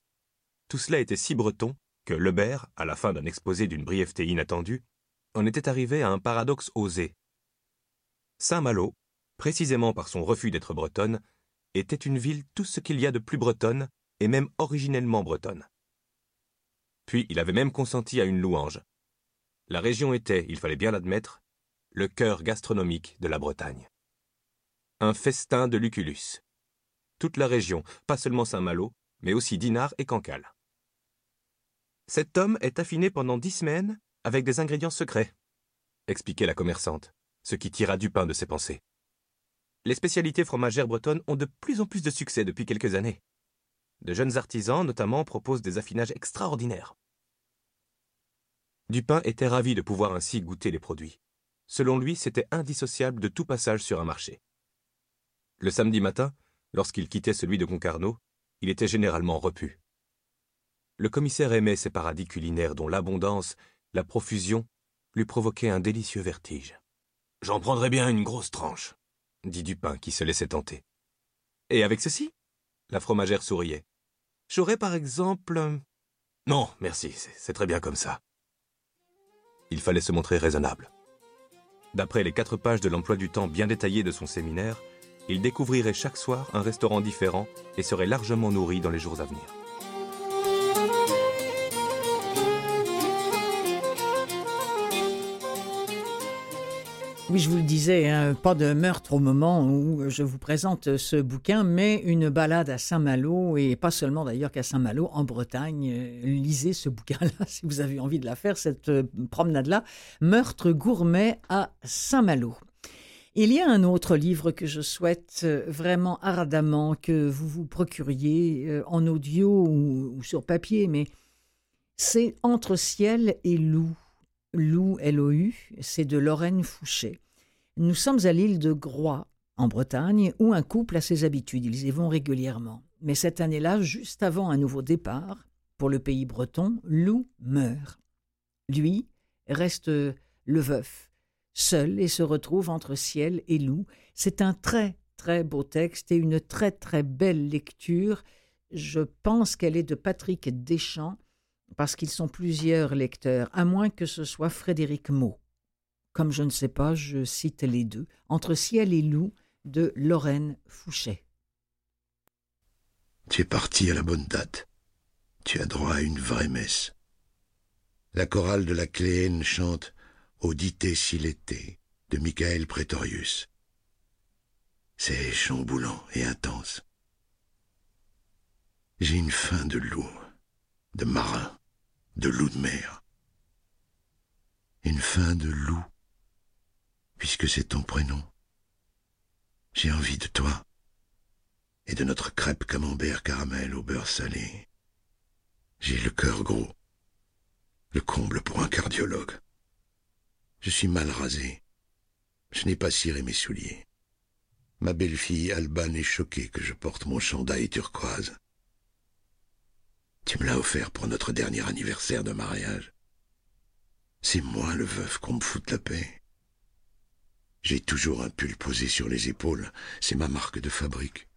tout cela était si breton que Lebert, à la fin d'un exposé d'une brièveté inattendue, en était arrivé à un paradoxe osé. Saint-Malo, précisément par son refus d'être bretonne, était une ville tout ce qu'il y a de plus bretonne, et même originellement bretonne. Puis il avait même consenti à une louange. La région était, il fallait bien l'admettre, le cœur gastronomique de la Bretagne. Un festin de Lucullus. Toute la région, pas seulement Saint-Malo, mais aussi Dinard et Cancale. Cet homme est affiné pendant dix semaines avec des ingrédients secrets, expliquait la commerçante, ce qui tira du pain de ses pensées. Les spécialités fromagères bretonnes ont de plus en plus de succès depuis quelques années. De jeunes artisans, notamment, proposent des affinages extraordinaires. Dupin était ravi de pouvoir ainsi goûter les produits. Selon lui, c'était indissociable de tout passage sur un marché. Le samedi matin, lorsqu'il quittait celui de Concarneau, il était généralement repu. Le commissaire aimait ces paradis culinaires dont l'abondance, la profusion, lui provoquaient un délicieux vertige. J'en prendrais bien une grosse tranche, dit Dupin qui se laissait tenter. Et avec ceci? La fromagère souriait. J'aurais par exemple. Non, merci, c'est très bien comme ça. Il fallait se montrer raisonnable. D'après les quatre pages de l'emploi du temps bien détaillé de son séminaire, il découvrirait chaque soir un restaurant différent et serait largement nourri dans les jours à venir.
Oui, je vous le disais, hein, pas de meurtre au moment où je vous présente ce bouquin, mais une balade à Saint-Malo, et pas seulement d'ailleurs qu'à Saint-Malo, en Bretagne. Lisez ce bouquin-là si vous avez envie de la faire, cette euh, promenade-là. Meurtre gourmet à Saint-Malo. Il y a un autre livre que je souhaite euh, vraiment ardemment que vous vous procuriez euh, en audio ou, sur papier, mais c'est Entre ciel et loup. Loup, L-O-U, c'est de Lorraine Fouché. Nous sommes à l'île de Groix, en Bretagne, où un couple a ses habitudes, ils y vont régulièrement. Mais cette année-là, juste avant un nouveau départ, pour le pays breton, Loup meurt. Lui reste le veuf, seul et se retrouve entre ciel et loup. C'est un très très beau texte et une très très belle lecture. Je pense qu'elle est de Patrick Deschamps parce qu'ils sont plusieurs lecteurs, à moins que ce soit Frédéric Mault. Comme je ne sais pas, je cite les deux, Entre ciel et loup de Lorraine Fouché.
Tu es parti à la bonne date. Tu as droit à une vraie messe. La chorale de la Cléenne chante Audite s'il était de Michael Pretorius. C'est chamboulant et intense. J'ai une faim de loup de marin, de loup de mer. Une fin de loup, puisque c'est ton prénom. J'ai envie de toi et de notre crêpe camembert caramel au beurre salé. J'ai le cœur gros, le comble pour un cardiologue. Je suis mal rasé. Je n'ai pas ciré mes souliers. Ma belle-fille Alban est choquée que je porte mon chandail turquoise. Tu me l'as offert pour notre dernier anniversaire de mariage. C'est moi le veuf qu'on me foute la paix. J'ai toujours un pull posé sur les épaules, c'est ma marque de fabrique.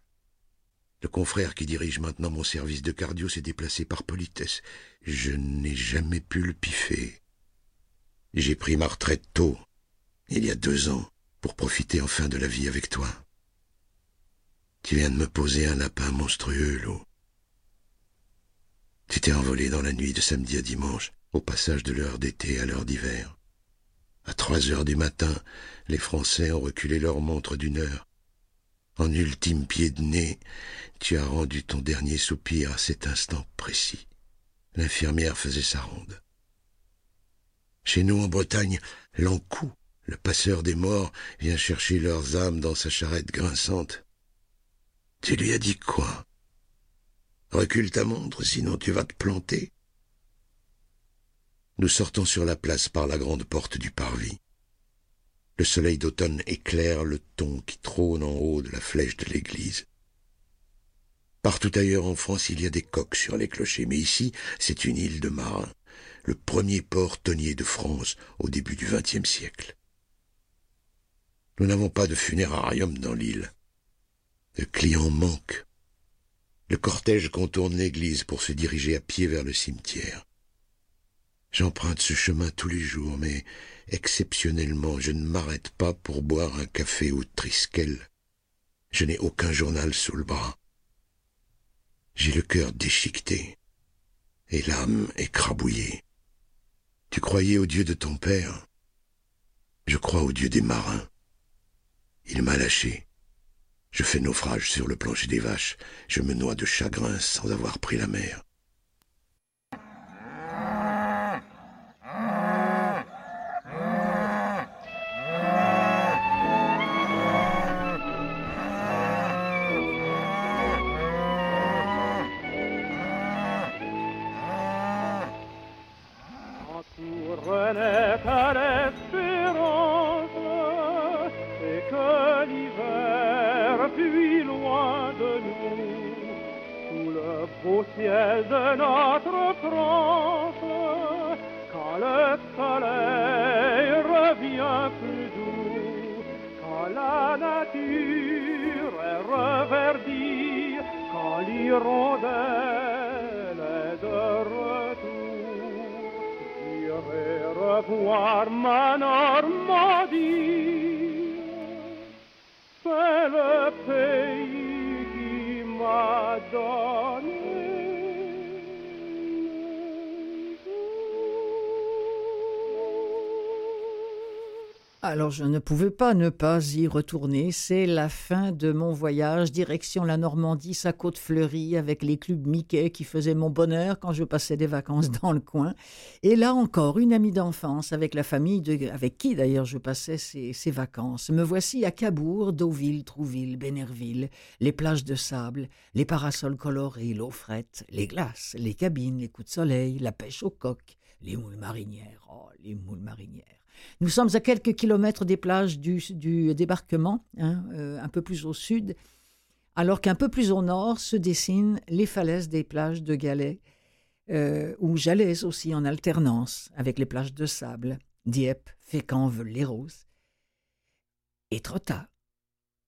Le confrère qui dirige maintenant mon service de cardio s'est déplacé par politesse. Je n'ai jamais pu le piffer. J'ai pris ma retraite tôt, il y a deux ans, pour profiter enfin de la vie avec toi. Tu viens de me poser un lapin monstrueux, Lou. Tu t'es envolé dans la nuit de samedi à dimanche, au passage de l'heure d'été à l'heure d'hiver. À trois heures du matin, les Français ont reculé leur montre d'une heure. En ultime pied de nez, tu as rendu ton dernier soupir à cet instant précis. L'infirmière faisait sa ronde. Chez nous en Bretagne, l'encou, le passeur des morts, vient chercher leurs âmes dans sa charrette grinçante. Tu lui as dit quoi? Recule ta montre, sinon tu vas te planter. Nous sortons sur la place par la grande porte du parvis. Le soleil d'automne éclaire le ton qui trône en haut de la flèche de l'église. Partout ailleurs en France, il y a des coques sur les clochers, mais ici, c'est une île de marins, le premier port tonnier de France au début du XXe siècle. Nous n'avons pas de funérarium dans l'île. Le client manque. Le cortège contourne l'église pour se diriger à pied vers le cimetière. J'emprunte ce chemin tous les jours, mais exceptionnellement, je ne m'arrête pas pour boire un café au Triskel. Je n'ai aucun journal sous le bras. J'ai le cœur déchiqueté et l'âme écrabouillée. Tu croyais au Dieu de ton père? Je crois au Dieu des marins. Il m'a lâché. Je fais naufrage sur le plancher des vaches. Je me noie de chagrin sans avoir pris la mer.
Alors je ne pouvais pas ne pas y retourner. C'est la fin de mon voyage, direction la Normandie, sa côte fleurie, avec les clubs Mickey qui faisaient mon bonheur quand je passais des vacances dans le coin. Et là encore, une amie d'enfance avec la famille de, avec qui d'ailleurs je passais ces, ces, vacances. Me voici à Cabourg, Deauville, Trouville, Bénerville, les plages de sable, les parasols colorés, l'eau frette, les glaces, les cabines, les coups de soleil, la pêche aux coques, les moules marinières. Oh, les moules marinières. Nous sommes à quelques kilomètres des plages du, débarquement, hein, euh, un peu plus au sud, alors qu'un peu plus au nord se dessinent les falaises des plages de Galets, euh, ou Jalais aussi en alternance avec les plages de sable, Dieppe, Fécamp, les roses.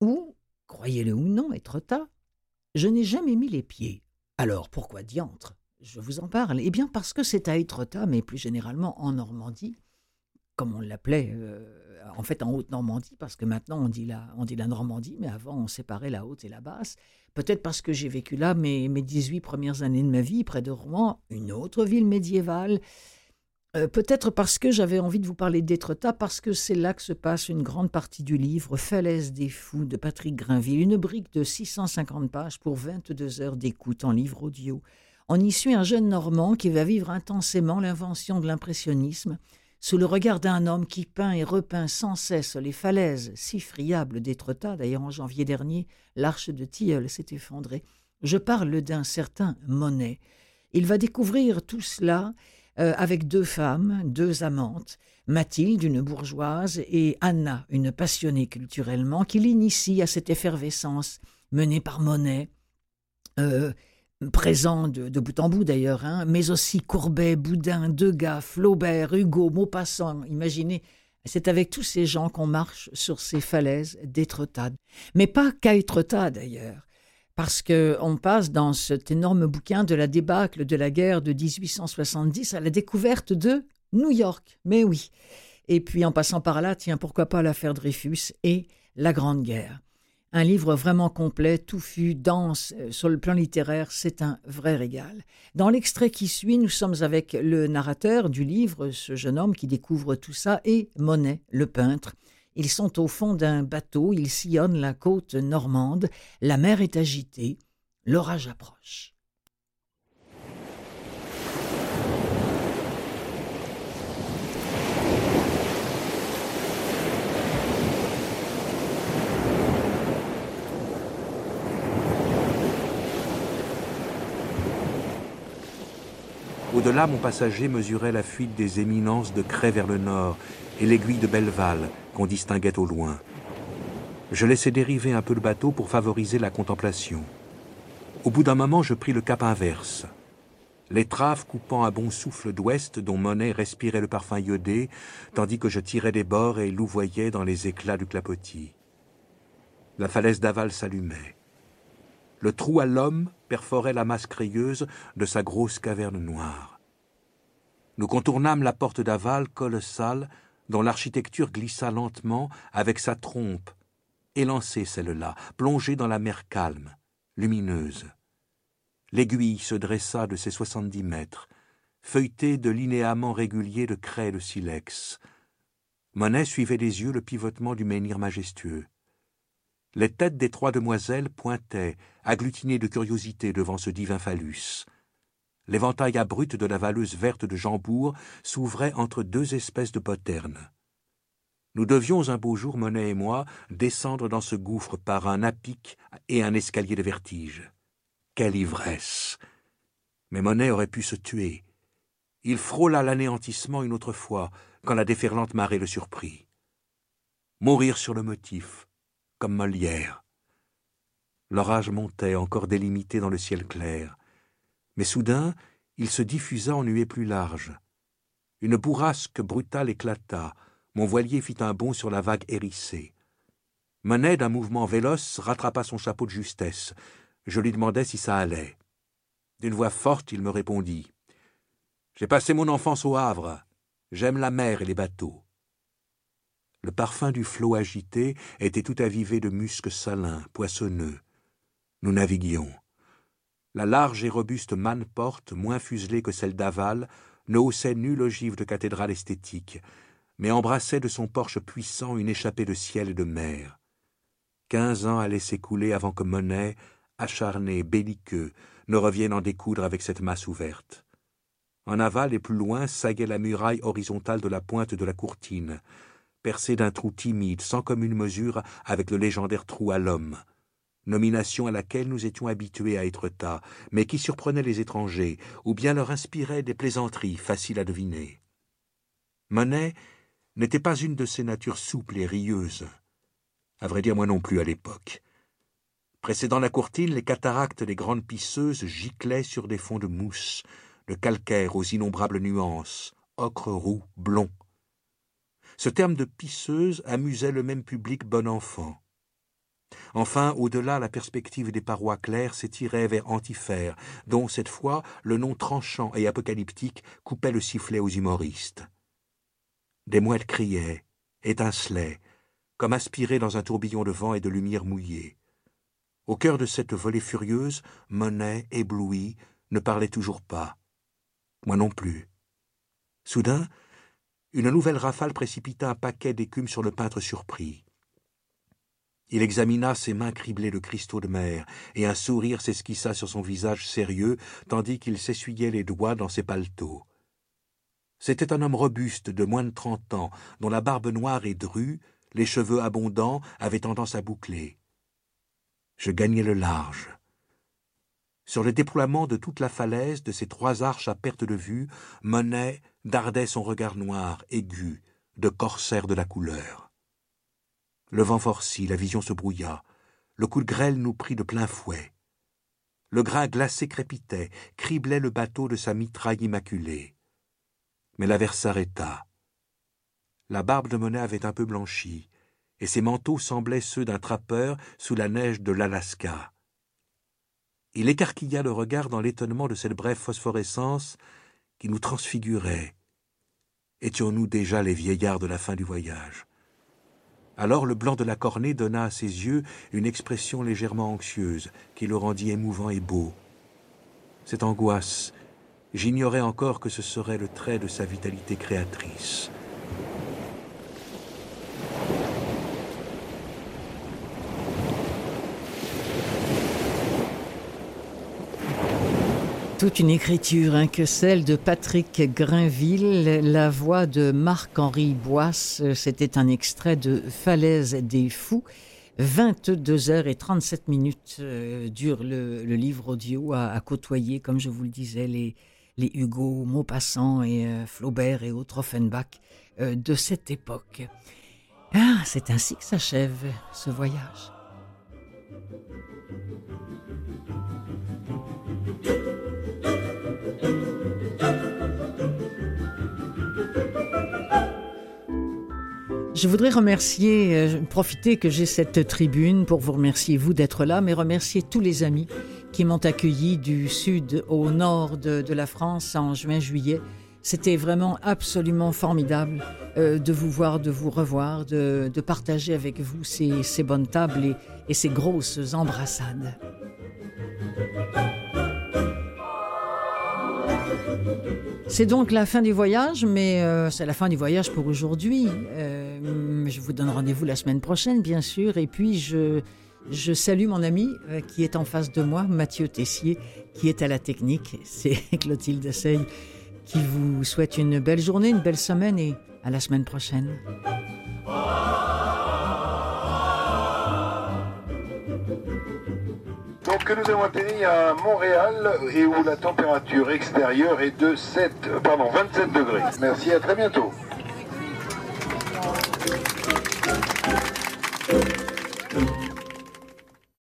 Ou, croyez-le ou non, Étretat, je n'ai jamais mis les pieds. Alors pourquoi diantre? Je vous en parle. Eh bien parce que c'est à Étretat, mais plus généralement en Normandie, comme on l'appelait euh, en fait en Haute-Normandie, parce que maintenant on dit, la, on dit la Normandie, mais avant on séparait la Haute et la Basse. Peut-être parce que j'ai vécu là mes, mes 18 premières années de ma vie, près de Rouen, une autre ville médiévale. Euh, peut-être parce que j'avais envie de vous parler d'Étretat, parce que c'est là que se passe une grande partie du livre Falaise des fous de Patrick Grinville, une brique de 650 pages pour 22 heures d'écoute en livre audio. On y suit un jeune Normand qui va vivre intensément l'invention de l'impressionnisme, sous le regard d'un homme qui peint et repeint sans cesse les falaises si friables d'Étretat. D'ailleurs, en janvier dernier, l'arche de Tilleul s'est effondrée. Je parle d'un certain Monet. Il va découvrir tout cela euh, avec deux femmes, deux amantes, Mathilde, une bourgeoise, et Anna, une passionnée culturellement, qui l'initie à cette effervescence menée par Monet. Euh, présent de, bout en bout d'ailleurs, hein, mais aussi Courbet, Boudin, Degas, Flaubert, Hugo, Maupassant. Imaginez, c'est avec tous ces gens qu'on marche sur ces falaises d'Étretat. Mais pas qu'à Étretat d'ailleurs, parce qu'on passe dans cet énorme bouquin de la débâcle de la guerre de 1870 à la découverte de New York. Mais oui. Et puis en passant par là, tiens, pourquoi pas l'affaire Dreyfus et la Grande Guerre. Un livre vraiment complet, touffu, dense, euh, sur le plan littéraire, c'est un vrai régal. Dans l'extrait qui suit, nous sommes avec le narrateur du livre, ce jeune homme qui découvre tout ça, et Monet, le peintre. Ils sont au fond d'un bateau, ils sillonnent la côte normande, la mer est agitée, l'orage approche.
Au-delà, mon passager mesurait la fuite des éminences de Cray vers le nord et l'aiguille de Belleval qu'on distinguait au loin. Je laissais dériver un peu le bateau pour favoriser la contemplation.
Au bout d'un moment, je pris le cap inverse. L'étrave coupant à bon souffle d'ouest dont Monet respirait le parfum iodé, tandis que je tirais des bords et louvoyais dans les éclats du clapotis. La falaise d'aval s'allumait. Le trou à l'homme perforait la masse crayeuse de sa grosse caverne noire. Nous contournâmes la porte d'aval colossale dont l'architecture glissa lentement avec sa trompe, élancée celle-là, plongée dans la mer calme, lumineuse. L'aiguille se dressa de ses soixante-dix mètres, feuilletée de linéaments réguliers de craie de silex. Monet suivait des yeux le pivotement du menhir majestueux. Les têtes des trois demoiselles pointaient, agglutinées de curiosité devant ce divin phallus. L'éventail abrupt de la valeuse verte de Jambourg s'ouvrait entre deux espèces de poternes. Nous devions un beau jour, Monet et moi, descendre dans ce gouffre par un apic et un escalier de vertige. Quelle ivresse Mais Monet aurait pu se tuer. Il frôla l'anéantissement une autre fois, quand la déferlante marée le surprit. Mourir sur le motif, comme Molière. L'orage montait, encore délimité dans le ciel clair. Mais soudain, il se diffusa en nuée plus large. Une bourrasque brutale éclata. Mon voilier fit un bond sur la vague hérissée. Monet, d'un mouvement véloce, rattrapa son chapeau de justesse. Je lui demandai si ça allait. D'une voix forte, il me répondit. J'ai passé mon enfance au Havre. J'aime la mer et les bateaux. Le parfum du flot agité était tout avivé de musc salin, poissonneux. Nous naviguions. La large et robuste manne-porte, moins fuselée que celle d'aval, ne haussait nulle ogive de cathédrale esthétique, mais embrassait de son porche puissant une échappée de ciel et de mer. Quinze ans allaient s'écouler avant que Monet, acharné, belliqueux, ne revienne en découdre avec cette masse ouverte. En aval et plus loin saguait la muraille horizontale de la pointe de la courtine, percée d'un trou timide, sans commune mesure avec le légendaire trou à l'homme, nomination à laquelle nous étions habitués à être tas, mais qui surprenait les étrangers, ou bien leur inspirait des plaisanteries faciles à deviner. Monet n'était pas une de ces natures souples et rieuses. À vrai dire, moi non plus à l'époque. Précédant la courtine, les cataractes des grandes pisseuses giclaient sur des fonds de mousse, de calcaire aux innombrables nuances, ocre roux, blond. Ce terme de pisseuse amusait le même public bon enfant. Enfin, au-delà, la perspective des parois claires s'étirait vers Antiphère, dont, cette fois, le nom tranchant et apocalyptique coupait le sifflet aux humoristes. Des mouettes criaient, étincelaient, comme aspirées dans un tourbillon de vent et de lumière mouillée. Au cœur de cette volée furieuse, Monet, ébloui, ne parlait toujours pas. Moi non plus. Soudain, une nouvelle rafale précipita un paquet d'écume sur le peintre surpris. Il examina ses mains criblées de cristaux de mer, et un sourire s'esquissa sur son visage sérieux, tandis qu'il s'essuyait les doigts dans ses paletots. C'était un homme robuste de moins de trente ans, dont la barbe noire et drue, les cheveux abondants, avaient tendance à boucler je gagnai le large. Sur le déploiement de toute la falaise de ces trois arches à perte de vue, Monet dardait son regard noir, aigu, de corsaire de la couleur. Le vent forcit, la vision se brouilla, le coup de grêle nous prit de plein fouet. Le grain glacé crépitait, criblait le bateau de sa mitraille immaculée. Mais l'averse s'arrêta. La barbe de Monet avait un peu blanchi, et ses manteaux semblaient ceux d'un trappeur sous la neige de l'Alaska. Il écarquilla le regard dans l'étonnement de cette brève phosphorescence qui nous transfigurait. Étions-nous déjà les vieillards de la fin du voyage? Alors le blanc de la cornée donna à ses yeux une expression légèrement anxieuse qui le rendit émouvant et beau. Cette angoisse, j'ignorais encore que ce serait le trait de sa vitalité créatrice.
Toute une écriture hein, que celle de Patrick Grainville, la voix de Marc-Henri Boisse. Euh, c'était un extrait de Falaise des Fous. 22 heures et 37 minutes euh, dure le, livre audio à, côtoyer, comme je vous le disais, les, les Hugo, Maupassant et euh, Flaubert et autres Offenbach de cette époque. Ah, c'est ainsi que s'achève ce voyage. Je voudrais remercier, euh, profiter que j'ai cette tribune pour vous remercier, vous, d'être là, mais remercier tous les amis qui m'ont accueilli du sud au nord de, la France en juin-juillet. C'était vraiment absolument formidable euh, de vous voir, de vous revoir, de, partager avec vous ces, bonnes tables et ces grosses embrassades. C'est donc la fin du voyage, mais euh, c'est la fin du voyage pour aujourd'hui. Euh, je vous donne rendez-vous la semaine prochaine, bien sûr. Et puis, je, salue mon ami euh, qui est en face de moi, Mathieu Tessier, qui est à la technique. C'est Clotilde Sey qui vous souhaite une belle journée, une belle semaine et à la semaine prochaine.
Donc nous avons atterri à Montréal et où la température extérieure est de 7, pardon, 27 degrés. Merci, à très bientôt.